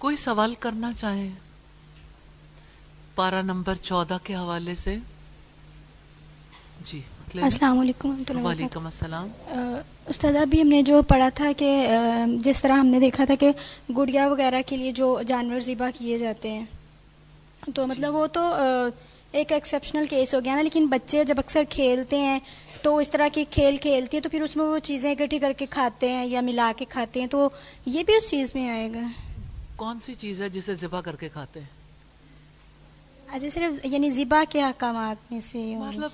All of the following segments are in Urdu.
کوئی سوال کرنا چاہیں پارہ نمبر چودہ کے حوالے سے۔ جی السلام علیکم وعلیکم السلام۔ استاد ابھی ہم نے جو پڑھا تھا کہ جس طرح ہم نے دیکھا تھا کہ گڑیا وغیرہ کے لیے جو جانور ذبح کیے جاتے ہیں۔ تو مطلب وہ تو ایک ایکسیپشنل کیس ہو گیا نا لیکن بچے جب اکثر کھیلتے ہیں تو اس طرح کی کھیل کھیلتی ہیں تو پھر اس میں وہ چیزیں اکٹھی کر کے کھاتے ہیں یا ملا کے کھاتے ہیں تو یہ بھی اس چیز میں آئے گا۔ کون سی چیز ہے جسے ذبح کر کے کھاتے ہیں؟ صرف یعنی ذبح کے احکامات میں سے مطلب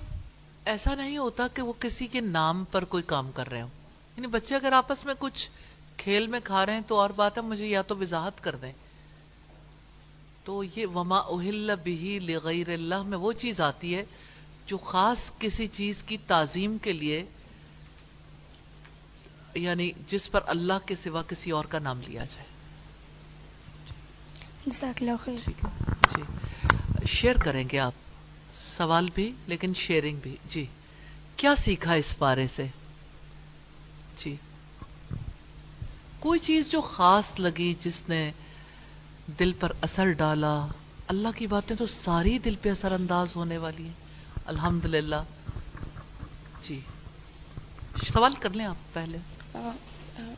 ایسا نہیں ہوتا کہ وہ کسی کے نام پر کوئی کام کر رہے ہوں۔ یعنی بچے اگر آپس میں کچھ کھیل میں کھا رہے ہیں تو اور بات ہے مجھے یا تو وضاحت کر دیں۔ تو یہ وما اہل بھی لغیر اللہ میں وہ چیز آتی ہے جو خاص کسی چیز کی تعظیم کے لیے یعنی جس پر اللہ کے سوا کسی اور کا نام لیا جائے۔ اللہ خیر۔ جی۔ شیئر کریں گے آپ۔ سوال بھی لیکن شیئرنگ بھی۔ جی۔ کیا سیکھا اس بارے سے؟ جی۔ کوئی چیز جو خاص لگی جس نے دل پر اثر ڈالا۔ اللہ کی باتیں تو ساری دل پہ اثر انداز ہونے والی ہیں۔ الحمد جی۔ سوال کر لیں آپ پہلے۔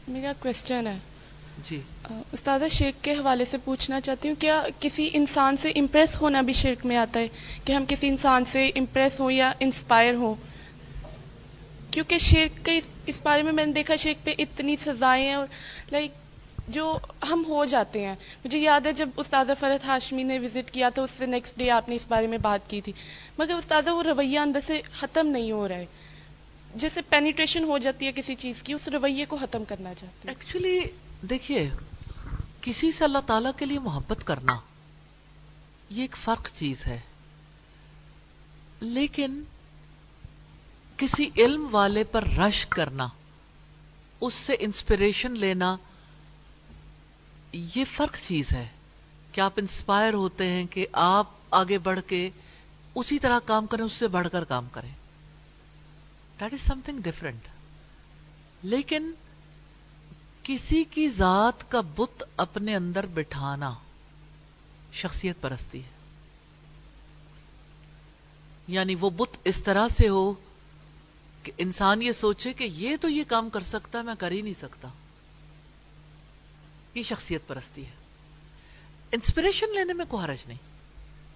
میرا کوشچن ہے۔ جی۔ استاد شرک کے حوالے سے پوچھنا چاہتی ہوں کیا کسی انسان سے امپریس ہونا بھی شرک میں آتا ہے؟ کہ ہم کسی انسان سے امپریس ہوں یا انسپائر ہوں؟ کیونکہ شرک کے اس بارے میں میں نے دیکھا شرک پہ اتنی سزائیں ہیں اور لائک جو ہم ہو جاتے ہیں۔ مجھے یاد ہے جب استاذہ فرحت ہاشمی نے وزٹ کیا تو اس سے نیکسٹ ڈے آپ نے اس بارے میں بات کی تھی۔ مگر استاذہ وہ رویہ اندر سے ختم نہیں ہو رہا ہے۔ جیسے پینیٹریشن ہو جاتی ہے کسی چیز کی اس رویے کو ختم کرنا چاہتے ہیں ایکچولی دیکھیے، کسی سے اللہ تعالیٰ کے لیے محبت کرنا، یہ ایک فرق چیز ہے۔ لیکن کسی علم والے پر رش کرنا، اس سے انسپریشن لینا، یہ فرق چیز ہے۔ کہ آپ انسپائر ہوتے ہیں کہ آپ آگے بڑھ کے اسی طرح کام کریں، اس سے بڑھ کر کام کریں؟ That is something different لیکن کسی کی ذات کا بت اپنے اندر بٹھانا شخصیت پرستی ہے۔ یعنی وہ بت اس طرح سے ہو کہ انسان یہ سوچے کہ یہ تو یہ کام کر سکتا میں کر ہی نہیں سکتا۔ یہ شخصیت پرستی ہے۔ انسپریشن لینے میں کوئی حرج نہیں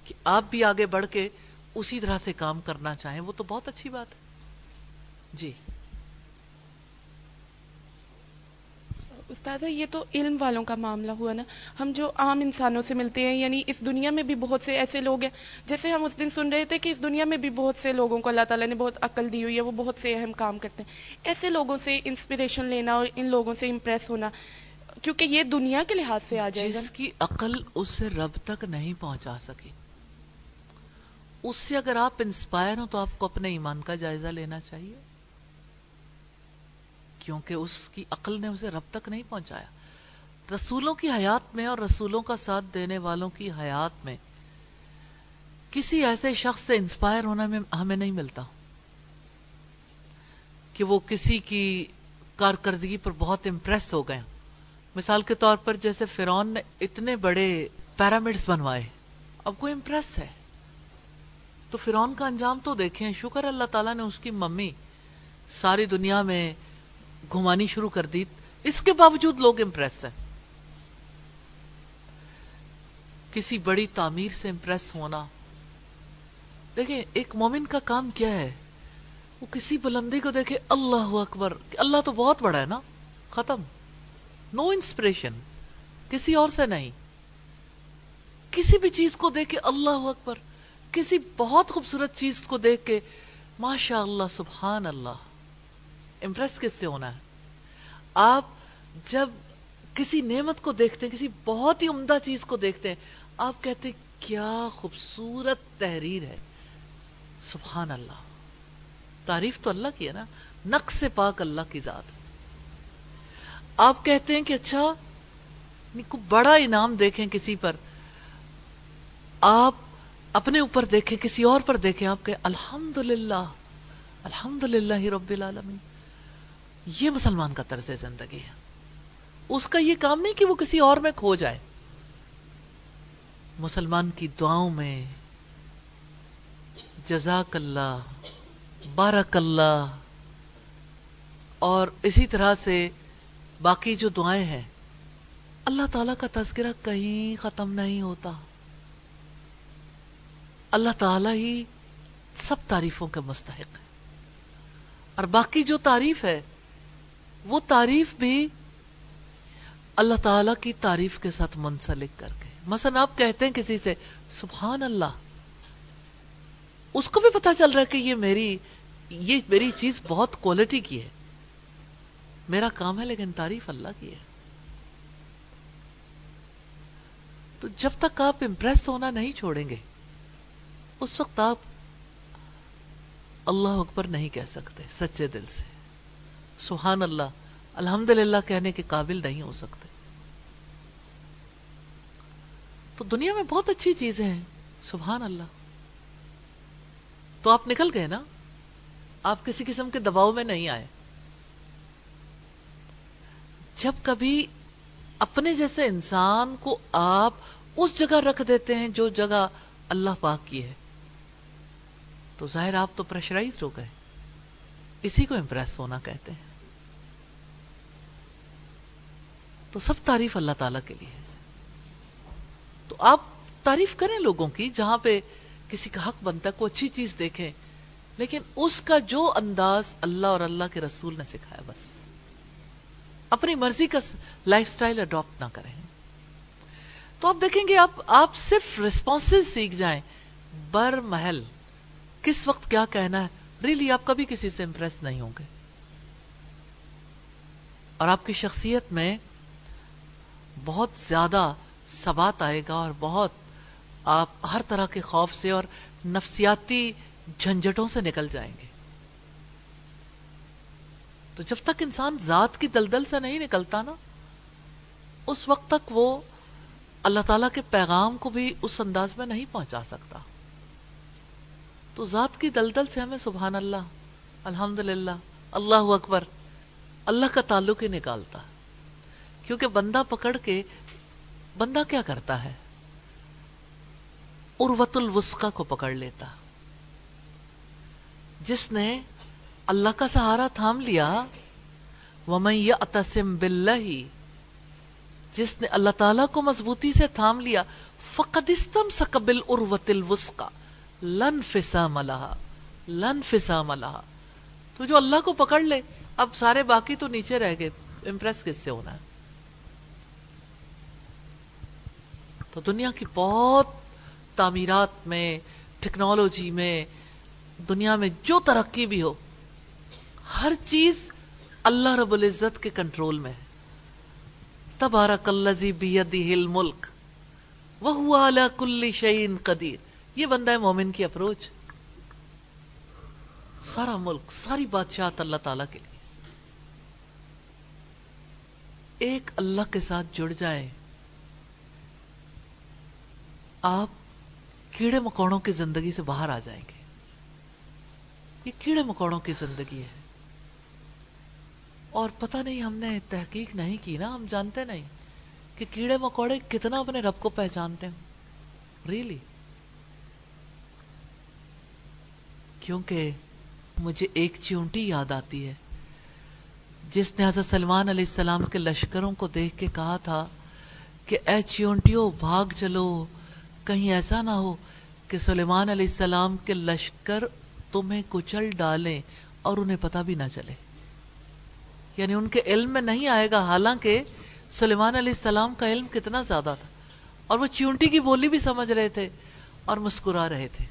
کہ آپ بھی آگے بڑھ کے اسی طرح سے کام کرنا چاہیں، وہ تو بہت اچھی بات ہے۔ جی۔ استاذہ، یہ تو علم والوں کا معاملہ ہوا نا۔ ہم جو عام انسانوں سے ملتے ہیں یعنی اس دنیا میں بھی بہت سے ایسے لوگ ہیں، جیسے ہم اس دن سن رہے تھے کہ اس دنیا میں بھی بہت سے لوگوں کو اللہ تعالیٰ نے بہت عقل دی ہوئی ہے، وہ بہت سے اہم کام کرتے ہیں۔ ایسے لوگوں سے انسپریشن لینا اور ان لوگوں سے امپریس ہونا، کیونکہ یہ دنیا کے لحاظ سے آ جائے جس کی عقل اس سے رب تک نہیں پہنچا سکی۔ اس سے اگر آپ انسپائر ہوں تو آپ کو اپنے ایمان کا جائزہ لینا چاہیے۔ کیونکہ اس کی عقل نے اسے رب تک نہیں پہنچایا۔ رسولوں کی حیات میں اور رسولوں کا ساتھ دینے والوں کی حیات میں کسی ایسے شخص سے انسپائر ہونا میں ہمیں نہیں ملتا۔ کہ وہ کسی کی کارکردگی پر بہت امپریس ہو گئے۔ مثال کے طور پر جیسے فرون نے اتنے بڑے پیرامڈز بنوائے۔ اب کوئی امپریس ہے۔ تو فرون کا انجام تو دیکھیں۔ شکر اللہ تعالیٰ نے اس کی ممی ساری دنیا میں گھمانی شروع کر دی، اس کے باوجود لوگ امپریس ہیں۔ کسی بڑی تعمیر سے امپریس ہونا۔ دیکھیں، ایک مومن کا کام کیا ہے؟ وہ کسی بلندی کو دیکھے، اللہ اکبر، اللہ تو بہت بڑا ہے نا، ختم۔ نو انسپریشن کسی اور سے نہیں۔ کسی بھی چیز کو دیکھ کے اللہ اکبر۔ کسی بہت خوبصورت چیز کو دیکھ کے ماشاء اللہ سبحان اللہ۔ امپریس کس سے ہونا ہے؟ آپ جب کسی نعمت کو دیکھتے ہیں، کسی بہت ہی عمدہ چیز کو دیکھتے ہیں، آپ کہتے ہیں، کیا خوبصورت تحریر ہے۔ سبحان اللہ۔ تعریف تو اللہ کی ہے نا۔ نقص پاک اللہ کی ذات۔ آپ کہتے ہیں کہ اچھا یعنی بڑا انعام دیکھیں کسی پر۔ آپ اپنے اوپر دیکھیں، کسی اور پر دیکھیں، آپ کہ الحمد للہ الحمد للہ رب العالمین۔ یہ مسلمان کا طرز زندگی ہے۔ اس کا یہ کام نہیں کہ وہ کسی اور میں کھو جائے۔ مسلمان کی دعاؤں میں جزاک اللہ، بارک اللہ۔ اور اسی طرح سے باقی جو دعائیں ہیں، اللہ تعالیٰ کا تذکرہ کہیں ختم نہیں ہوتا۔ اللہ تعالیٰ ہی سب تعریفوں کے مستحق ہے اور باقی جو تعریف ہے وہ تعریف بھی اللہ تعالیٰ کی تعریف کے ساتھ منسلک کر کے۔ مثلا آپ کہتے ہیں کسی سے، سبحان اللہ۔ اس کو بھی پتا چل رہا ہے کہ یہ میری یہ میری چیز بہت کوالٹی کی ہے۔ میرا کام ہے لیکن تعریف اللہ کی ہے۔ تو جب تک آپ امپریس ہونا نہیں چھوڑیں گے، اس وقت آپ اللہ اکبر نہیں کہہ سکتے، سچے دل سے۔ سبحان اللہ الحمد کہنے کے قابل نہیں ہو سکتے۔ تو دنیا میں بہت اچھی چیزیں ہیں، سبحان اللہ۔ تو آپ نکل گئے نا؟ آپ کسی قسم کے دباؤ میں نہیں آئے۔ جب کبھی اپنے جیسے انسان کو آپ اس جگہ رکھ دیتے ہیں جو جگہ اللہ پاک کی ہے، تو ظاہر آپ تو پریشرائز ہو گئے۔ اسی کو امپریس ہونا کہتے ہیں۔ تو سب تعریف اللہ تعالیٰ کے لیے تو آپ تعریف کریں لوگوں کی جہاں پہ کسی کا حق بنتا ہے، کوئی اچھی چیز دیکھیں لیکن اس کا جو انداز اللہ اور اللہ کے رسول نے سکھایا بس۔ اپنی مرضی کا لائف سٹائل اڈاپٹ نہ کریں۔ تو آپ دیکھیں گے، آپ آپ صرف ریسپانسز سیکھ جائیں۔ بر محل، کس وقت کیا کہنا ہے؟ ریلی آپ کبھی کسی سے امپریس نہیں ہوں گے۔ اور آپ کی شخصیت میں بہت زیادہ ثبات آئے گا اور بہت آپ ہر طرح کے خوف سے اور نفسیاتی جھنجٹوں سے نکل جائیں گے۔ تو جب تک انسان ذات کی دلدل سے نہیں نکلتا نا، اس وقت تک وہ اللہ تعالیٰ کے پیغام کو بھی اس انداز میں نہیں پہنچا سکتا۔ تو ذات کی دلدل سے ہمیں سبحان اللہ الحمد اللہ اکبر، اللہ کا تعلق ہی نکالتا۔ کیونکہ بندہ پکڑ کے بندہ کیا کرتا ہے؟ اروت الوسقہ کو پکڑ لیتا۔ جس نے اللہ کا سہارا تھام لیا، وَمَن يَعْتَسِم بِاللَّهِ، جس نے اللہ تعالیٰ کو مضبوطی سے تھام لیا، فَقَدْ اسْتَمْسَكَ بِالْأُرْوَةِ الْوُسْقَ لَن فِسَامَ لَهَا، لَن فِسَامَ لَهَا۔ تو جو اللہ کو پکڑ لے، اب سارے باقی تو نیچے رہ گئے، امپریس کس سے ہونا ہے؟ تو دنیا کی بہت تعمیرات میں، ٹیکنالوجی میں، دنیا میں جو ترقی بھی ہو، ہر چیز اللہ رب العزت کے کنٹرول میں ہے۔ تبارک اللذی بیدی الملک، وہو علا کل شعین قدیر۔ یہ بندہ ہے مومن کی اپروچ۔ سارا ملک، ساری بادشاہت اللہ تعالیٰ کے لیے۔ ایک اللہ کے ساتھ جڑ جائے۔ آپ کیڑے مکوڑوں کی زندگی سے باہر آ جائیں گے۔ یہ کیڑے مکوڑوں کی زندگی ہے۔ اور پتہ نہیں ہم نے تحقیق نہیں کی نا، ہم جانتے نہیں کہ کیڑے مکوڑے کتنا اپنے رب کو پہچانتے ہیں۔ ریلی کیونکہ مجھے ایک چونٹی یاد آتی ہے۔ جس نے حضرت سلمان علیہ السلام کے لشکروں کو دیکھ کے کہا تھا کہ اے چونٹیوں بھاگ چلو کہیں ایسا نہ ہو کہ سلیمان علیہ السلام کے لشکر تمہیں کچل ڈالیں اور انہیں پتہ بھی نہ چلے۔ یعنی ان کے علم میں نہیں آئے گا، حالانکہ سلیمان علیہ السلام کا علم کتنا زیادہ تھا۔ اور وہ چونٹی کی بولی بھی سمجھ رہے تھے اور مسکرا رہے تھے۔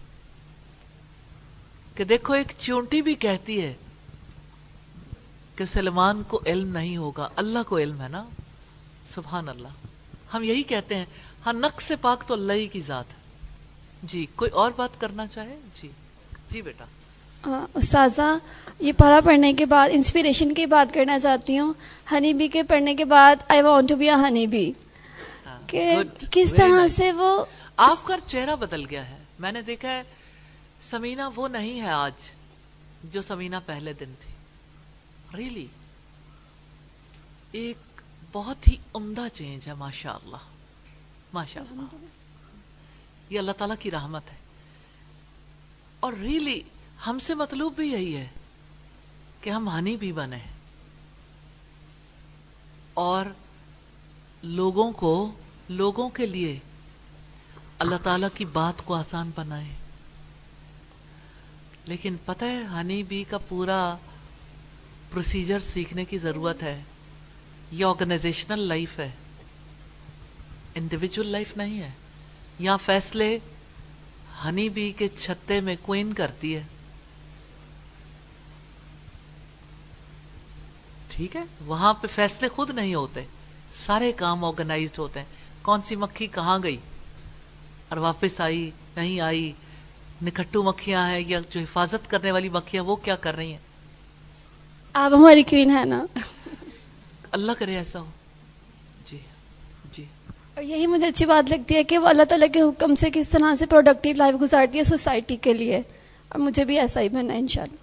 کہ دیکھو، ایک چونٹی بھی کہتی ہے کہ سلمان کو علم نہیں ہوگا، اللہ کو علم ہے نا؟ سبحان اللہ۔ ہم یہی کہتے ہیں ہاں نق سے پاک تو اللہ ہی کی ذات ہے۔ جی کوئی اور بات کرنا چاہے؟ جی۔ جی بیٹا۔ استاذہ یہ پڑھا پڑھنے کے بعد انسپریشن کی بات کرنا چاہتی ہوں۔ ہنی بی کے پڑھنے کے بعد I want to be a honey bee کہ کس طرح سے وہ آپ کا چہرہ بدل گیا ہے۔ میں نے دیکھا ہے سمینا وہ نہیں ہے آج جو سمینا پہلے دن تھی۔ ریلی ایک بہت ہی عمدہ چینج ہے ماشاء اللہ ماشاء اللہ یہ اللہ تعالیٰ کی رحمت ہے۔ اور ریلی ہم سے مطلوب بھی یہی ہے کہ ہم ہنی بھی بنے۔ اور لوگوں کو، لوگوں کے لیے اللہ تعالیٰ کی بات کو آسان بنائیں۔ لیکن پتہ ہے، ہنی بی کا پورا پروسیجر سیکھنے کی ضرورت ہے۔ یہ آرگنائزیشنل لائف ہے۔ انڈیویجول لائف نہیں ہے۔ یہاں فیصلے ہنی بی کے چھتے میں کوئن کرتی ہے۔ ٹھیک ہے؟ وہاں پہ فیصلے خود نہیں ہوتے۔ سارے کام آرگنائزڈ ہوتے ہیں۔ کون سی مکھی کہاں گئی؟ اور واپس آئی نہیں آئی۔ نکھٹو مکھیاں ہیں یا جو حفاظت کرنے والی مکھیاں وہ کیا کر رہی ہیں؟ آپ ہماری کوئین ہے نا۔ اللہ کرے ایسا ہو۔ اور یہی مجھے اچھی بات لگتی ہے کہ وہ اللہ تعالیٰ کے حکم سے کس طرح سے پروڈکٹیو لائف گزارتی ہے سوسائٹی کے لیے۔ اور مجھے بھی ایسا ہی بننا ہے انشاءاللہ۔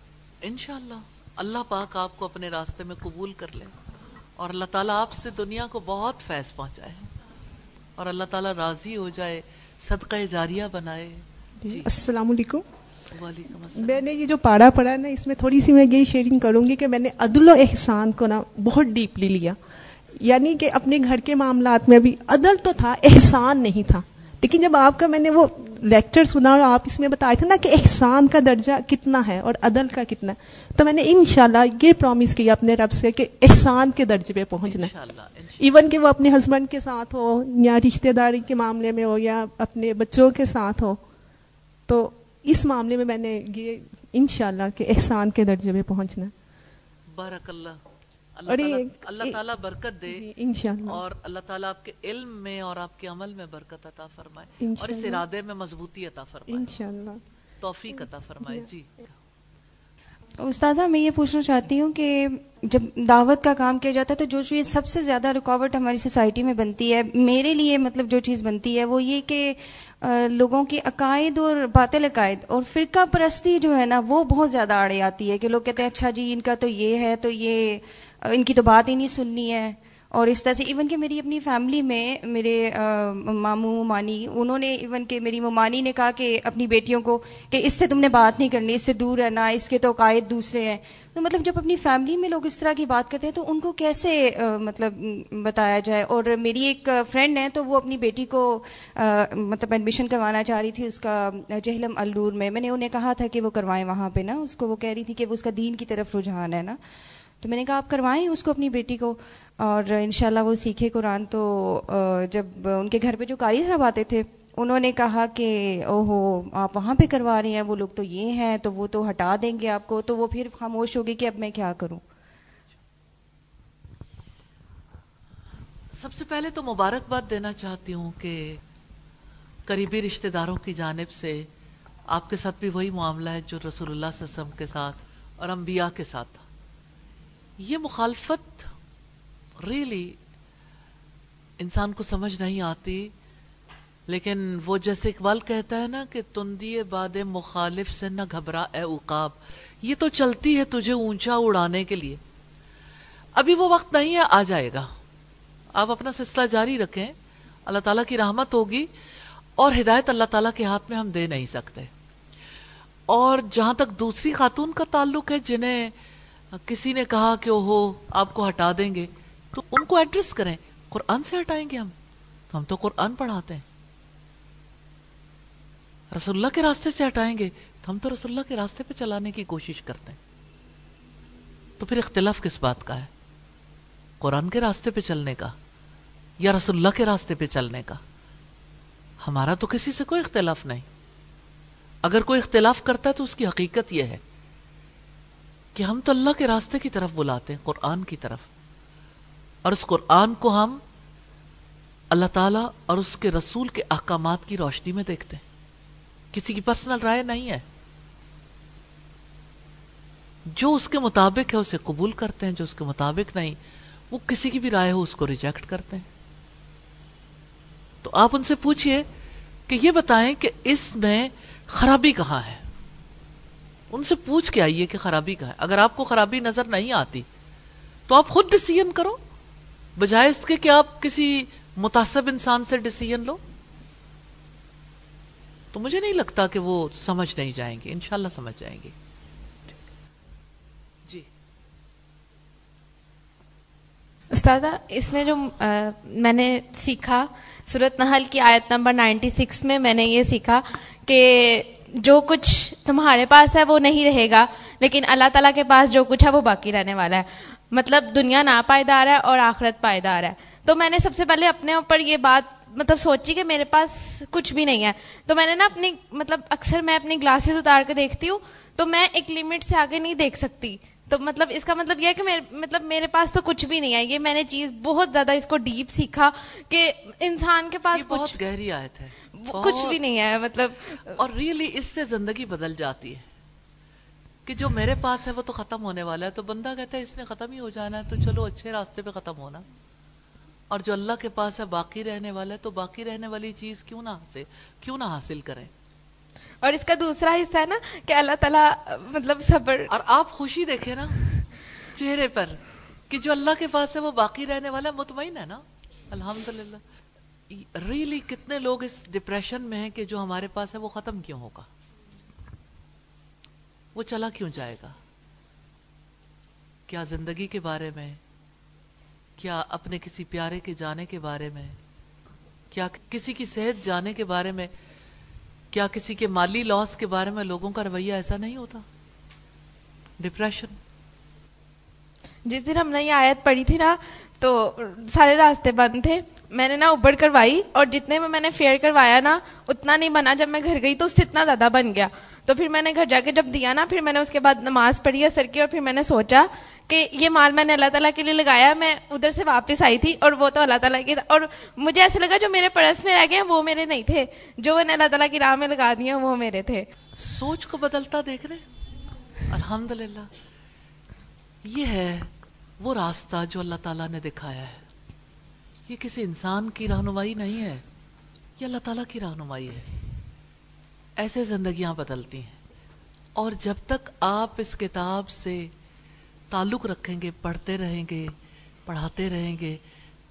انشاءاللہ۔ اللہ پاک آپ کو اپنے راستے میں قبول کر لے۔ اور اللہ تعالیٰ آپ سے دنیا کو بہت فیض پہنچائے۔ اور اللہ تعالیٰ راضی ہو جائے صدقہ جاریہ بنائے۔ جی۔ السلام علیکم۔ وعلیکم السلام۔ میں نے یہ جو پاڑا پڑھا نا اس میں تھوڑی سی میں یہی شیئرنگ کروں گی کہ میں نے عدل و احسان کو نا بہت ڈیپلی لیا۔ یعنی کہ اپنے گھر کے معاملات میں بھی عدل تو تھا احسان نہیں تھا۔ لیکن جب آپ کا میں نے وہ لیکچر سنا اور آپ اس میں بتائے تھے نا کہ احسان کا درجہ کتنا ہے اور عدل کا کتنا ہے تو میں نے انشاءاللہ یہ پرومس کیا اپنے رب سے کہ احسان کے درجے پہ پہنچنا ہے۔ ایون کہ وہ اپنے ہسبینڈ کے ساتھ ہو یا رشتہ داری کے معاملے میں ہو یا اپنے بچوں کے ساتھ ہو تو اس معاملے میں میں نے یہ انشاءاللہ کہ احسان کے درجے پہ پہنچنا ہے۔ بارک اللہ۔ اللہ تعالیٰ اللہ تعالیٰ برکت دے جی، انشاءاللہ۔ اور اللہ تعالیٰ آپ کے علم میں اور آپ کے عمل میں برکت عطا فرمائے اور اس۔ ارادے میں مضبوطی عطا فرمائے۔ انشاءاللہ۔ توفیق عطا فرمائے۔ جی۔ استاذہ، میں یہ پوچھنا چاہتی ہوں کہ جب دعوت کا کام کیا جاتا ہے تو جو چیز سب سے زیادہ رکاوٹ ہماری سوسائٹی میں بنتی ہے، میرے لیے مطلب جو چیز بنتی ہے، وہ یہ کہ لوگوں کے عقائد اور باطل عقائد اور فرقہ پرستی جو ہے نا، وہ بہت زیادہ آڑے آتی ہے کہ لوگ کہتے ہیں اچھا جی ان کا تو یہ ہے، تو یہ ان کی تو بات ہی نہیں سننی ہے۔ اور اس طرح سے ایون کہ میری اپنی فیملی میں میرے ماموں ممانی انہوں نے ایون کہ میری ممانی نے کہا کہ اپنی بیٹیوں کو کہ اس سے تم نے بات نہیں کرنی، اس سے دور رہنا، اس کے تو عقائد دوسرے ہیں۔ تو مطلب جب اپنی فیملی میں لوگ اس طرح کی بات کرتے ہیں تو ان کو کیسے مطلب بتایا جائے؟ اور میری ایک فرینڈ ہے تو وہ اپنی بیٹی کو مطلب ایڈمیشن کروانا چاہ رہی تھی اس کا جہلم الور میں۔ میں نے انہیں کہا تھا کہ وہ کروائیں وہاں پہ نا، اس کو وہ کہہ رہی تھی کہ وہ اس کا دین کی طرف رجحان ہے نا۔ تو میں نے کہا آپ کروائیں اس کو اپنی بیٹی کو اور انشاءاللہ وہ سیکھے قرآن تو جب ان کے گھر پہ جو قاری صاحب آتے تھے، انہوں نے کہا کہ او ہو آپ وہاں پہ کروا رہی ہیں، وہ لوگ تو یہ ہیں، تو وہ تو ہٹا دیں گے آپ کو، تو وہ پھر خاموش ہوگی کہ اب میں کیا کروں۔ سب سے پہلے تو مبارکباد دینا چاہتی ہوں کہ قریبی رشتہ داروں کی جانب سے آپ کے ساتھ بھی وہی معاملہ ہے جو رسول اللہ صلی اللہ علیہ وسلم کے ساتھ اور انبیاء کے ساتھ تھا۔ یہ مخالفت ریلی انسان کو سمجھ نہیں آتی، لیکن وہ جیسے اقبال کہتا ہے نا کہ تندی باد مخالف سے نہ گھبرا اے عقاب، یہ تو چلتی ہے تجھے اونچا اڑانے کے لیے۔ ابھی وہ وقت نہیں ہے، آ جائے گا۔ آپ اپنا سلسلہ جاری رکھیں، اللہ تعالیٰ کی رحمت ہوگی اور ہدایت اللہ تعالیٰ کے ہاتھ میں ہم دے نہیں سکتے۔ اور جہاں تک دوسری خاتون کا تعلق ہے، جنہیں ہاں، کسی نے کہا کہ اوہو، آپ کو ہٹا دیں گے، تو ان کو ایڈریس کریں۔ قرآن سے ہٹائیں گے ہم۔ تو ہم تو قرآن پڑھاتے ہیں۔ رسول اللہ کے راستے سے ہٹائیں گے، تو ہم تو رسول اللہ کے راستے پہ چلانے کی کوشش کرتے ہیں۔ تو پھر اختلاف کس بات کا ہے؟ قرآن کے راستے پہ چلنے کا یا رسول اللہ کے راستے پہ چلنے کا؟ ہمارا تو کسی سے کوئی اختلاف نہیں۔ اگر کوئی اختلاف کرتا ہے تو اس کی حقیقت یہ ہے۔ کہ ہم تو اللہ کے راستے کی طرف بلاتے ہیں، قرآن کی طرف۔ اور اس قرآن کو ہم اللہ تعالیٰ اور اس کے رسول کے احکامات کی روشنی میں دیکھتے ہیں۔ کسی کی پرسنل رائے نہیں ہے۔ جو اس کے مطابق ہے، اسے قبول کرتے ہیں، جو اس کے مطابق نہیں، وہ کسی کی بھی رائے ہو، اس کو ریجیکٹ کرتے ہیں۔ تو آپ ان سے پوچھئے کہ یہ بتائیں کہ اس میں خرابی کہاں ہے؟ ان سے پوچھ کے آئیے کہ خرابی کہاں ہے۔ اگر آپ کو خرابی نظر نہیں آتی تو آپ خود ڈسیزن کرو۔ بجائے اس کے کہ آپ کسی متاثب انسان سے ڈسیزن لو۔ تو مجھے نہیں لگتا کہ وہ سمجھ نہیں جائیں گے۔ انشاءاللہ سمجھ جائیں گے۔ جی۔ استاذہ، اس میں جو میں نے سیکھا صورت نحل کی آیت نمبر نائنٹی سکس میں میں نے یہ سیکھا کہ جو کچھ تمہارے پاس ہے وہ نہیں رہے گا لیکن اللہ تعالیٰ کے پاس جو کچھ ہے وہ باقی رہنے والا ہے۔ مطلب دنیا نا پائیدار ہے اور آخرت پائیدار ہے۔ تو میں نے سب سے پہلے اپنے اوپر یہ بات مطلب سوچی کہ میرے پاس کچھ بھی نہیں ہے۔ تو میں نے نا اپنی مطلب اکثر میں اپنی گلاسز اتار کے دیکھتی ہوں تو میں ایک لمٹ سے آگے نہیں دیکھ سکتی۔ تو مطلب اس کا مطلب یہ ہے کہ میرے مطلب میرے پاس تو کچھ بھی نہیں ہے۔ یہ میں نے چیز بہت زیادہ اس کو ڈیپ سیکھا کہ انسان کے پاس بہت گہری آیت ہے۔ کچھ بھی نہیں ہے مطلب اور ریئلی اس سے زندگی بدل جاتی ہے کہ جو میرے پاس ہے وہ تو ختم ہونے والا ہے تو بندہ کہتا ہے اس نے ختم ہی ہو جانا ہے تو چلو اچھے راستے پہ ختم ہونا۔ اور جو اللہ کے پاس ہے باقی رہنے والا ہے تو باقی رہنے والی چیز کیوں نہ حاصل کیوں نہ حاصل کریں اور اس کا دوسرا حصہ ہے نا کہ اللہ تعالیٰ مطلب صبر۔ اور آپ خوشی دیکھیں نا چہرے پر کہ جو اللہ کے پاس ہے وہ باقی رہنے والا مطمئن ہے نا۔ الحمدللہ۔ ریلی کتنے لوگ اس ڈپریشن میں ہیں کہ جو ہمارے پاس ہے وہ ختم کیوں ہوگا؟ وہ چلا کیوں جائے گا؟ کیا زندگی کے بارے میں، کیا اپنے کسی پیارے کے جانے کے بارے میں، کیا کسی کی صحت جانے کے بارے میں، کیا کسی کے مالی لاس کے بارے میں لوگوں کا رویہ ایسا نہیں ہوتا؟ ڈپریشن جس دن ہم نے یہ آیت پڑھی تھی نا، تو سارے راستے بند تھے۔ میں نے نا اوبر کروائی اور جتنے میں میں نے فیئر کروایا نا، اتنا نہیں بنا۔ جب میں گھر گئی تو اس سے اتنا زیادہ بن گیا۔ تو پھر میں نے گھر جا کے جب دیا نا، پھر میں نے اس کے بعد نماز پڑھی ہے سر کی، اور پھر میں نے سوچا کہ یہ مال میں نے اللہ تعالیٰ کے لیے لگایا، میں ادھر سے واپس آئی تھی اور وہ تو اللہ تعالیٰ کی اور مجھے ایسا لگا جو میرے پرس میں رہ گئے، وہ میرے نہیں تھے۔ جو میں نے اللہ تعالیٰ کی راہ میں لگا دیا وہ میرے تھے۔ سوچ کو بدلتا دیکھ رہے الحمد للہ یہ ہے وہ راستہ جو اللہ تعالیٰ نے دکھایا ہے۔ یہ کسی انسان کی رہنمائی نہیں ہے، یہ اللہ تعالیٰ کی رہنمائی ہے۔ ایسے زندگیاں بدلتی ہیں۔ اور جب تک آپ اس کتاب سے تعلق رکھیں گے، پڑھتے رہیں گے، پڑھاتے رہیں گے،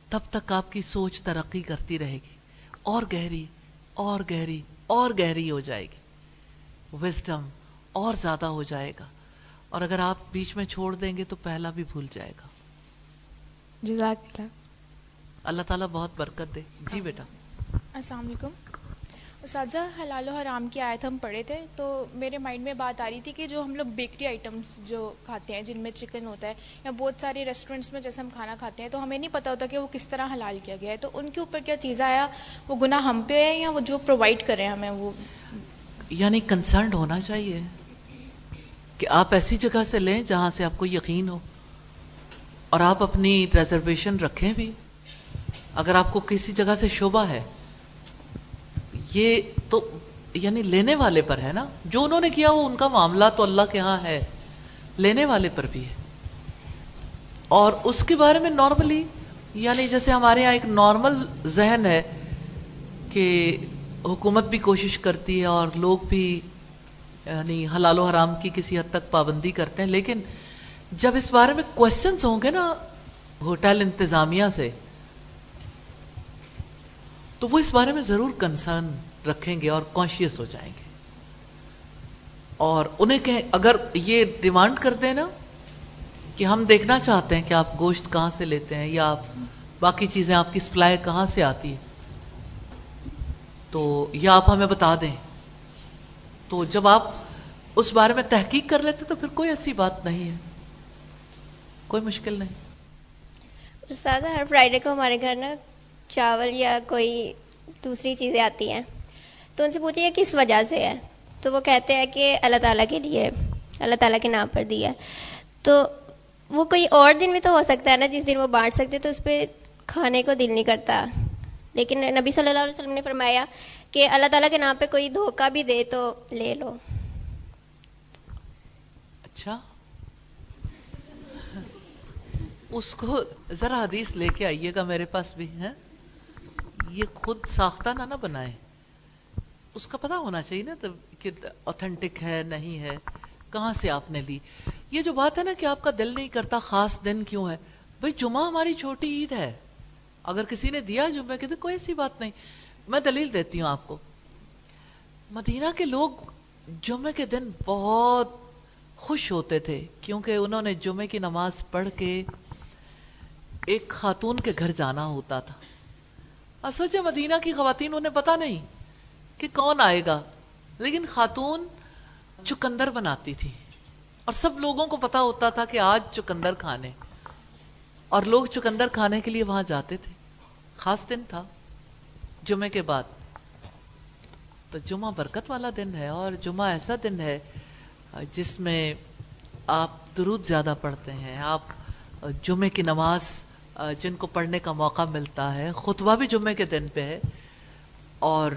تب تک آپ کی سوچ ترقی کرتی رہے گی۔ اور گہری اور گہری اور گہری ہو جائے گی۔ وزڈم اور زیادہ ہو جائے گا۔ اور اگر آپ بیچ میں چھوڑ دیں گے تو پہلا بھی بھول جائے گا۔ جزاک اللہ۔ اللہ تعالیٰ بہت برکت دے۔ جی بیٹا۔ السلام علیکم۔ اساتذہ حلال و حرام کی آیت ہم پڑھے تھے تو میرے مائنڈ میں بات آ رہی تھی کہ جو ہم لوگ بیکری آئٹمس جو کھاتے ہیں جن میں چکن ہوتا ہے یا بہت سارے ریسٹورینٹس میں جیسے ہم کھانا کھاتے ہیں تو ہمیں نہیں پتہ ہوتا کہ وہ کس طرح حلال کیا گیا ہے۔ تو ان کے اوپر کیا چیز آیا؟ وہ گناہ ہم پہ ہے یا وہ جو پرووائڈ کریں ہمیں وہ؟ یعنی کنسرنڈ ہونا چاہیے۔ کہ آپ ایسی جگہ سے لیں جہاں سے آپ کو یقین ہو اور آپ اپنی ریزرویشن رکھیں بھی۔ اگر آپ کو کسی جگہ سے شعبہ ہے، یہ تو یعنی لینے والے پر ہے نا۔ جو انہوں نے کیا وہ ان کا معاملہ تو اللہ کے ہاں ہے، لینے والے پر بھی ہے۔ اور اس کے بارے میں نارملی یعنی جیسے ہمارے یہاں ایک نارمل ذہن ہے کہ حکومت بھی کوشش کرتی ہے اور لوگ بھی یعنی حلال و حرام کی کسی حد تک پابندی کرتے ہیں، لیکن جب اس بارے میں کوشچنس ہوں گے نا ہوٹل انتظامیہ سے، تو وہ اس بارے میں ضرور کنسرن رکھیں گے اور کانشیس ہو جائیں گے۔ اور انہیں کہیں اگر یہ ڈیمانڈ کر دیں نا کہ ہم دیکھنا چاہتے ہیں کہ آپ گوشت کہاں سے لیتے ہیں یا آپ باقی چیزیں آپ کی سپلائی کہاں سے آتی ہے تو یا آپ ہمیں بتا دیں۔ تو جب آپ اس بارے میں تحقیق کر لیتے تو پھر کوئی ایسی بات نہیں ہے۔ کوئی مشکل نہیں۔ استاد ہر فرائیڈے کو ہمارے گھر نا چاول یا کوئی دوسری چیزیں آتی ہیں۔ تو ان سے پوچھیے کس وجہ سے ہے؟ تو وہ کہتے ہیں کہ اللہ تعالیٰ کے لیے، اللہ تعالیٰ کے نام پر دیا تو وہ کوئی اور دن بھی تو ہو سکتا ہے نا، جس دن وہ بانٹ سکتے تو اس پہ کھانے کو دل نہیں کرتا۔ لیکن نبی صلی اللہ علیہ وسلم نے فرمایا کہ اللہ تعالیٰ کے نام پہ کوئی دھوکہ بھی دے تو لے لو۔ اچھا۔ اس کو ذرا حدیث لے کے آئیے گا میرے پاس بھی ہے یہ خود ساختہ نہ نہ بنائے۔ اس کا پتا ہونا چاہیے نا کہ اوتھینٹک ہے، نہیں ہے، کہاں سے آپ نے لی؟ یہ جو بات ہے نا کہ آپ کا دل نہیں کرتا خاص دن کیوں ہے؟ بھائی جمعہ ہماری چھوٹی عید ہے۔ اگر کسی نے دیا جمعہ کہ کوئی ایسی بات نہیں۔ میں دلیل دیتی ہوں آپ کو۔ مدینہ کے لوگ جمعے کے دن بہت خوش ہوتے تھے، کیونکہ انہوں نے جمعے کی نماز پڑھ کے ایک خاتون کے گھر جانا ہوتا تھا۔ اور سوچے مدینہ کی خواتین، انہیں پتا نہیں کہ کون آئے گا۔ لیکن خاتون چکندر بناتی تھی۔ اور سب لوگوں کو پتا ہوتا تھا کہ آج چکندر کھانے۔ اور لوگ چکندر کھانے کے لیے وہاں جاتے تھے۔ خاص دن تھا، جمعے کے بعد۔ تو جمعہ برکت والا دن ہے اور جمعہ ایسا دن ہے، جس میں آپ درود زیادہ پڑھتے ہیں۔ آپ جمعے کی نماز، جن کو پڑھنے کا موقع ملتا ہے، خطبہ بھی جمعے کے دن پہ ہے۔ اور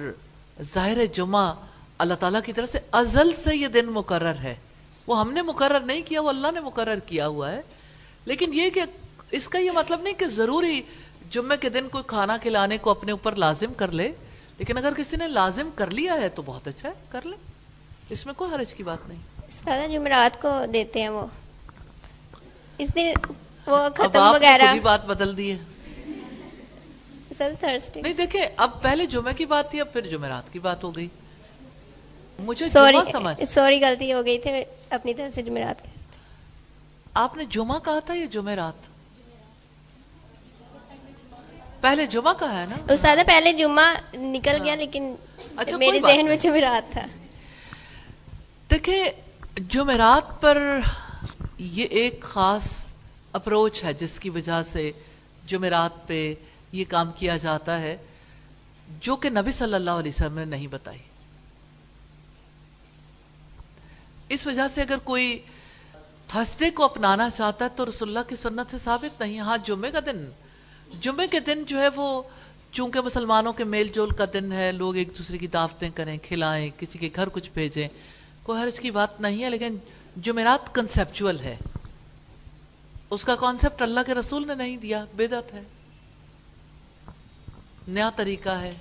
ظاہر جمعہ اللہ تعالیٰ کی طرف سے ازل سے یہ دن مقرر ہے۔ وہ ہم نے مقرر نہیں کیا، وہ اللہ نے مقرر کیا ہوا ہے۔ لیکن یہ کہ اس کا یہ مطلب نہیں کہ ضروری جمعے کے دن کوئی کھانا کھلانے کو اپنے اوپر لازم کر لے لیکن اگر کسی نے لازم کر لیا ہے تو بہت اچھا ہے کر لے۔ اس میں کوئی حرج کی بات نہیں۔ جمعرات کو دیتے ہیں وہ اس دن وہ ختم وغیرہ۔ بات بدل دی ہے۔ نہیں دیکھیں اب پہلے جمعے کی بات تھی اب پھر جمعرات کی بات ہو گئی۔ مجھے سوری غلطی ہو گئی تھی اپنی طرف سے جمعرات آپ نے جمعہ کہا تھا یا جمعرات؟ پہلے جمعہ کا ہے نا؟ استاد پہلے جمعہ نکل گیا لیکن اچھا میرے ذہن میں جمعرات تھا۔ دیکھیں جمعرات پر یہ ایک خاص اپروچ ہے جس کی وجہ سے جمعرات پہ یہ کام کیا جاتا ہے جو کہ نبی صلی اللہ علیہ وسلم نے نہیں بتائی۔ اس وجہ سے اگر کوئی تھرسڈے کو اپنانا چاہتا ہے تو رسول اللہ کی سنت سے ثابت نہیں۔ ہاں جمعے کا دن جمعے کے دن جو ہے وہ چونکہ مسلمانوں کے میل جول کا دن ہے، لوگ ایک دوسرے کی دعوتیں کریں، کھلائیں، کسی کے گھر کچھ بھیجیں، کوئی حرج کی بات نہیں ہے، لیکن جمعرات کنسپچول ہے۔ اس کا کانسیپٹ اللہ کے رسول نے نہیں دیا بدت ہے۔ نیا طریقہ ہے۔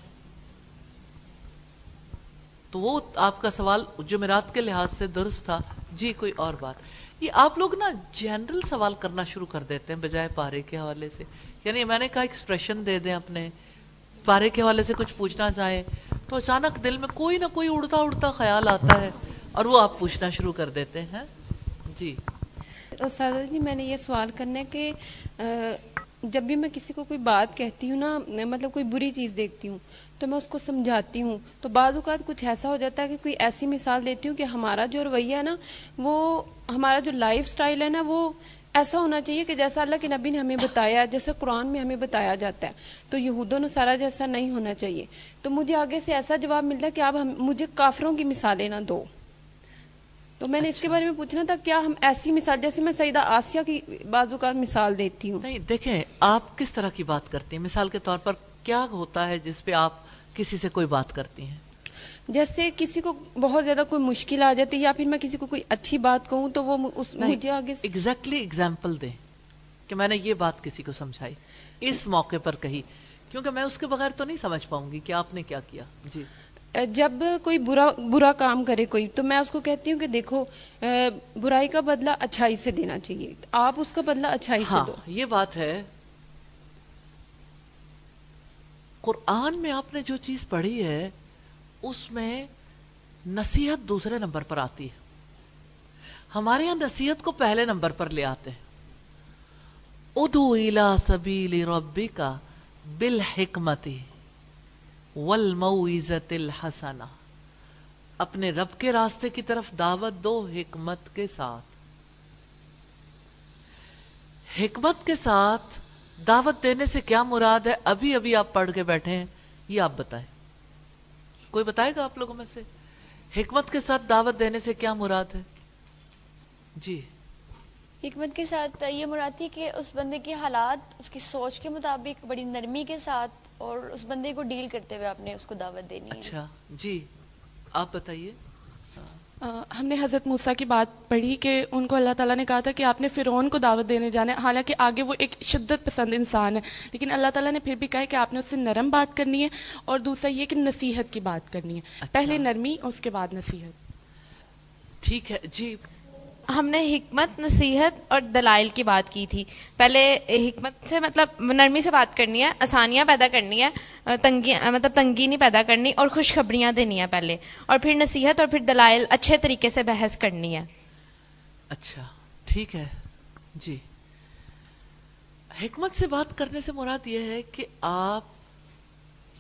تو وہ آپ کا سوال جمعرات کے لحاظ سے درست تھا۔ جی کوئی اور بات۔ یہ آپ لوگ نا جنرل سوال کرنا شروع کر دیتے ہیں بجائے پارے کے حوالے سے۔ یعنی میں نے کہا ایکسپریشن دے دیں اپنے، پارے کے حوالے سے کچھ پوچھنا چاہیں تو اچانک دل میں کوئی نہ کوئی اڑتا اڑتا خیال آتا ہے اور وہ آپ پوچھنا شروع کر دیتے ہیں۔ جی۔ سادہ جی میں نے یہ سوال کرنا ہے کہ جب بھی میں کسی کو کوئی بات کہتی ہوں نا مطلب کوئی بری چیز دیکھتی ہوں، تو میں اس کو سمجھاتی ہوں۔ تو بعض اوقات کچھ ایسا ہو جاتا ہے کہ کوئی ایسی مثال دیتی ہوں کہ ہمارا جو رویہ ہے نا، وہ ہمارا جو لائف سٹائل ہے نا، وہ ایسا ہونا چاہیے کہ جیسا اللہ کے نبی نے ہمیں بتایا جیسا قرآن میں ہمیں بتایا جاتا ہے تو یہود و نصارہ جیسا نہیں ہونا چاہیے۔ تو مجھے آگے سے ایسا جواب ملتا ہے کہ آپ مجھے کافروں کی مثالیں نہ دو۔ تو میں نے اس کے بارے میں پوچھنا تھا کیا ہم ایسی مثال جیسے میں سیدہ آسیہ کی بازو کا مثال دیتی ہوں؟ نہیں دیکھیں آپ کس طرح کی بات کرتی ہیں؟ مثال کے طور پر کیا ہوتا ہے جس پہ آپ کسی سے کوئی بات کرتی ہیں؟ جیسے کسی کو بہت زیادہ کوئی مشکل آ جاتی یا پھر میں کسی کو کوئی اچھی بات کہوں تو وہ مجھے آگے ایگزیکٹلی ایگزامپل دیں کہ میں نے یہ بات کسی کو سمجھائی۔ اس موقع پر کہی۔ کیونکہ میں اس کے بغیر تو نہیں سمجھ پاؤں گی کہ آپ نے کیا کیا۔ جی۔ جب کوئی برا برا کام کرے کوئی تو میں اس کو کہتی ہوں کہ دیکھو برائی کا بدلہ اچھائی سے دینا چاہیے۔ آپ اس کا بدلہ اچھائی سے ہاں، دو۔ یہ بات ہے۔ قرآن میں آپ نے جو چیز پڑھی ہے اس میں نصیحت دوسرے نمبر پر آتی ہے۔ ہمارے یہاں نصیحت کو پہلے نمبر پر لے آتے ہیں۔ ادو الا سبیل ربک بالحکمت والموعظت الحسنہ۔ اپنے رب کے راستے کی طرف دعوت دو حکمت کے ساتھ۔ حکمت کے ساتھ دعوت دینے سے کیا مراد ہے؟ ابھی ابھی آپ پڑھ کے بیٹھے ہیں، یہ آپ بتائیں۔ کوئی بتائے گا آپ لوگوں میں سے؟ حکمت کے ساتھ دعوت دینے سے کیا مراد ہے؟ جی۔ حکمت کے ساتھ یہ مراد تھی کہ اس بندے کے حالات اس کی سوچ کے مطابق بڑی نرمی کے ساتھ اور اس بندے کو ڈیل کرتے ہوئے آپ نے اس کو دعوت دینی اچھا۔ جی آپ بتائیے۔ ہم نے حضرت موسیٰ کی بات پڑھی کہ ان کو اللہ تعالیٰ نے کہا تھا کہ آپ نے فرعون کو دعوت دینے جانا ہے۔ حالانکہ آگے وہ ایک شدت پسند انسان ہے۔ لیکن اللہ تعالیٰ نے پھر بھی کہا کہ آپ نے اس سے نرم بات کرنی ہے اور دوسرا یہ کہ نصیحت کی بات کرنی ہے۔ اچھا۔ پہلے نرمی اور اس کے بعد نصیحت۔ ٹھیک ہے۔ جی۔ ہم نے حکمت، نصیحت اور دلائل کی بات کی تھی۔ پہلے حکمت سے مطلب نرمی سے بات کرنی ہے، آسانیاں پیدا کرنی ہے، تنگی مطلب تنگی نہیں پیدا کرنی اور خوشخبریاں دینی ہیں پہلے۔ اور پھر نصیحت اور پھر دلائل اچھے طریقے سے بحث کرنی ہے۔ اچھا ٹھیک ہے۔ جی۔ حکمت سے بات کرنے سے مراد یہ ہے کہ آپ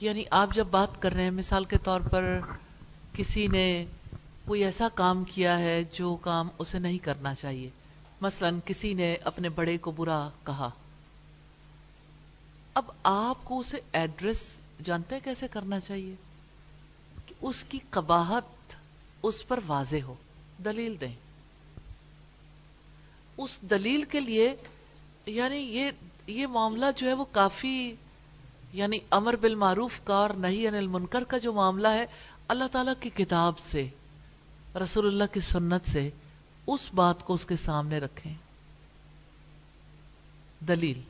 یعنی آپ جب بات کر رہے ہیں، مثال کے طور پر کسی نے کوئی ایسا کام کیا ہے جو کام اسے نہیں کرنا چاہیے۔ مثلا کسی نے اپنے بڑے کو برا کہا۔ اب آپ کو اسے ایڈریس جانتے ہیں کیسے کرنا چاہیے؟ کہ اس کی قباحت اس پر واضح ہو۔ دلیل دیں۔ اس دلیل کے لیے یعنی یہ یہ معاملہ جو ہے وہ کافی یعنی امر بالمعروف کا اور نہیں انل منکر کا جو معاملہ ہے، اللہ تعالیٰ کی کتاب سے رسول اللہ کی سنت سے اس بات کو اس کے سامنے رکھیں۔ دلیل۔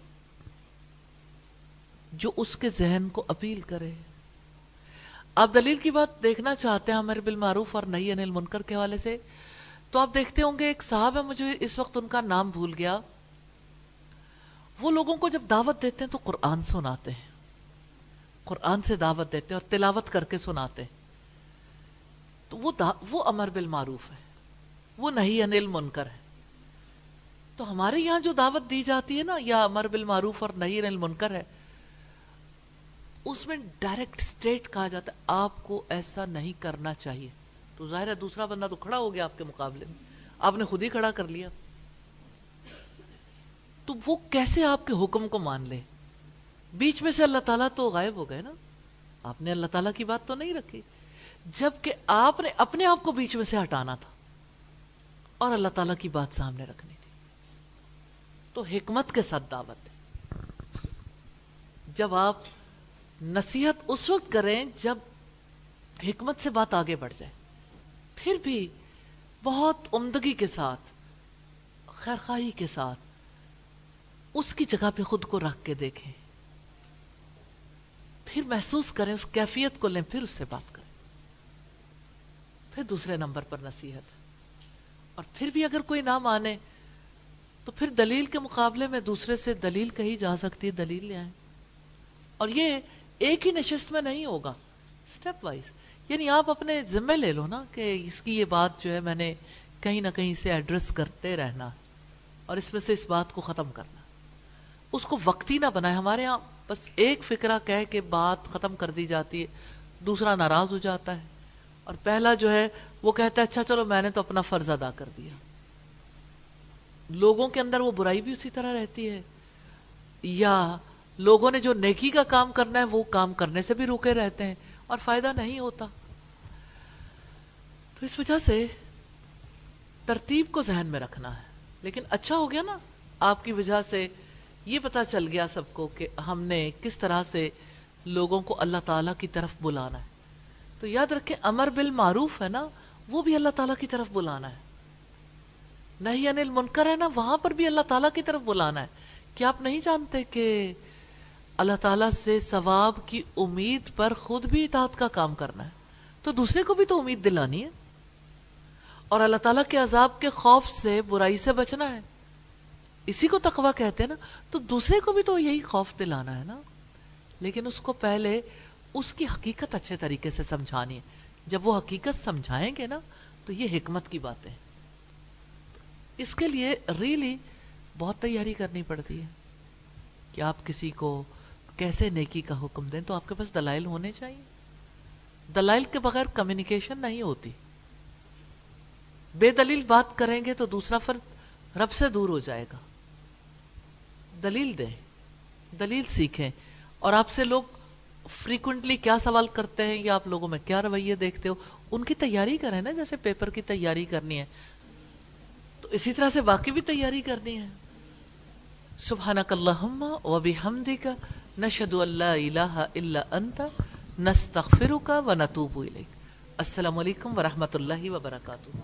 جو اس کے ذہن کو اپیل کرے۔ آپ دلیل کی بات دیکھنا چاہتے ہیں امر بالمعروف اور نہیں انل منکر کے حوالے سے، تو آپ دیکھتے ہوں گے ایک صاحب ہے، مجھے اس وقت ان کا نام بھول گیا۔ وہ لوگوں کو جب دعوت دیتے ہیں تو قرآن سناتے ہیں۔ قرآن سے دعوت دیتے ہیں اور تلاوت کر کے سناتے ہیں۔ تو وہ وہ امر بالمعروف ہے۔ وہ نہیں انل منکر ہے۔ تو ہمارے یہاں جو دعوت دی جاتی ہے نا، یا امر بالمعروف اور نہیں انل منکر ہے، اس میں ڈائریکٹ سٹیٹ کہا جاتا ہے، آپ کو ایسا نہیں کرنا چاہیے۔ تو ظاہر ہے دوسرا بندہ تو کھڑا ہو گیا آپ کے مقابلے میں۔ آپ نے خود ہی کھڑا کر لیا۔ تو وہ کیسے آپ کے حکم کو مان لے؟ بیچ میں سے اللہ تعالیٰ تو غائب ہو گئے نا۔ آپ نے اللہ تعالیٰ کی بات تو نہیں رکھی۔ جبکہ آپ نے اپنے آپ کو بیچ میں سے ہٹانا تھا اور اللہ تعالیٰ کی بات سامنے رکھنی تھی۔ تو حکمت کے ساتھ دعوت ہے جب آپ نصیحت اس وقت کریں جب حکمت سے بات آگے بڑھ جائے۔ پھر بھی بہت عمدگی کے ساتھ، خیرخواہی کے ساتھ اس کی جگہ پہ خود کو رکھ کے دیکھیں۔ پھر محسوس کریں اس کیفیت کو لیں، پھر اس سے بات کریں۔ پھر دوسرے نمبر پر نصیحت۔ اور پھر بھی اگر کوئی نہ مانے، تو پھر دلیل کے مقابلے میں دوسرے سے دلیل کہی جا سکتی ہے، دلیل لے آئیں۔ اور یہ ایک ہی نشست میں نہیں ہوگا سٹیپ وائز یعنی آپ اپنے ذمہ لے لو نا کہ اس کی یہ بات جو ہے، میں نے کہیں نہ کہیں سے ایڈریس کرتے رہنا اور اس میں سے اس بات کو ختم کرنا۔ اس کو وقتی نہ بنائے۔ ہمارے ہاں بس ایک فکرہ کہہ کے بات ختم کر دی جاتی ہے، دوسرا ناراض ہو جاتا ہے۔ اور پہلا جو ہے وہ کہتا ہے اچھا چلو میں نے تو اپنا فرض ادا کر دیا۔ لوگوں کے اندر وہ برائی بھی اسی طرح رہتی ہے۔ یا لوگوں نے جو نیکی کا کام کرنا ہے، وہ کام کرنے سے بھی روکے رہتے ہیں اور فائدہ نہیں ہوتا۔ تو اس وجہ سے ترتیب کو ذہن میں رکھنا ہے۔ لیکن اچھا ہو گیا نا۔ آپ کی وجہ سے یہ پتا چل گیا سب کو کہ ہم نے کس طرح سے لوگوں کو اللہ تعالیٰ کی طرف بلانا ہے۔ تو یاد رکھیں امر بالمعروف ہے نا، وہ بھی اللہ تعالیٰ کی طرف بلانا ہے۔ نہیں انل منکر ہے نا، وہاں پر بھی اللہ تعالیٰ کی طرف بلانا ہے۔ کیا آپ نہیں جانتے کہ اللہ تعالیٰ سے ثواب کی امید پر خود بھی اطاعت کا کام کرنا ہے؟ تو دوسرے کو بھی تو امید دلانی ہے۔ اور اللہ تعالیٰ کے عذاب کے خوف سے برائی سے بچنا ہے۔ اسی کو تقوی کہتے ہیں نا، تو دوسرے کو بھی تو یہی خوف دلانا ہے نا۔ لیکن اس کو پہلے اس کی حقیقت اچھے طریقے سے سمجھانی ہے۔ جب وہ حقیقت سمجھائیں گے نا، تو یہ حکمت کی باتیں اس کے لیے ریلی بہت تیاری کرنی پڑتی ہے۔ کہ آپ کسی کو کیسے نیکی کا حکم دیں، تو آپ کے پاس دلائل ہونے چاہیے۔ دلائل کے بغیر کمیونیکیشن نہیں ہوتی۔ بے دلیل بات کریں گے تو دوسرا فرد رب سے دور ہو جائے گا۔ دلیل دیں، دلیل سیکھیں۔ اور آپ سے لوگ فریکوینٹلی کیا سوال کرتے ہیں؟ یا آپ لوگوں میں کیا رویے دیکھتے ہو؟ ان کی تیاری کریں نا، جیسے پیپر کی تیاری کرنی ہے۔ تو اسی طرح سے باقی بھی تیاری کرنی ہے۔ سبحانک اللہم و بحمدک، نشہد اللہ الہ الا انت، نستغفرک و نتوب الیک۔ السلام علیکم ورحمۃ اللہ وبرکاتہ۔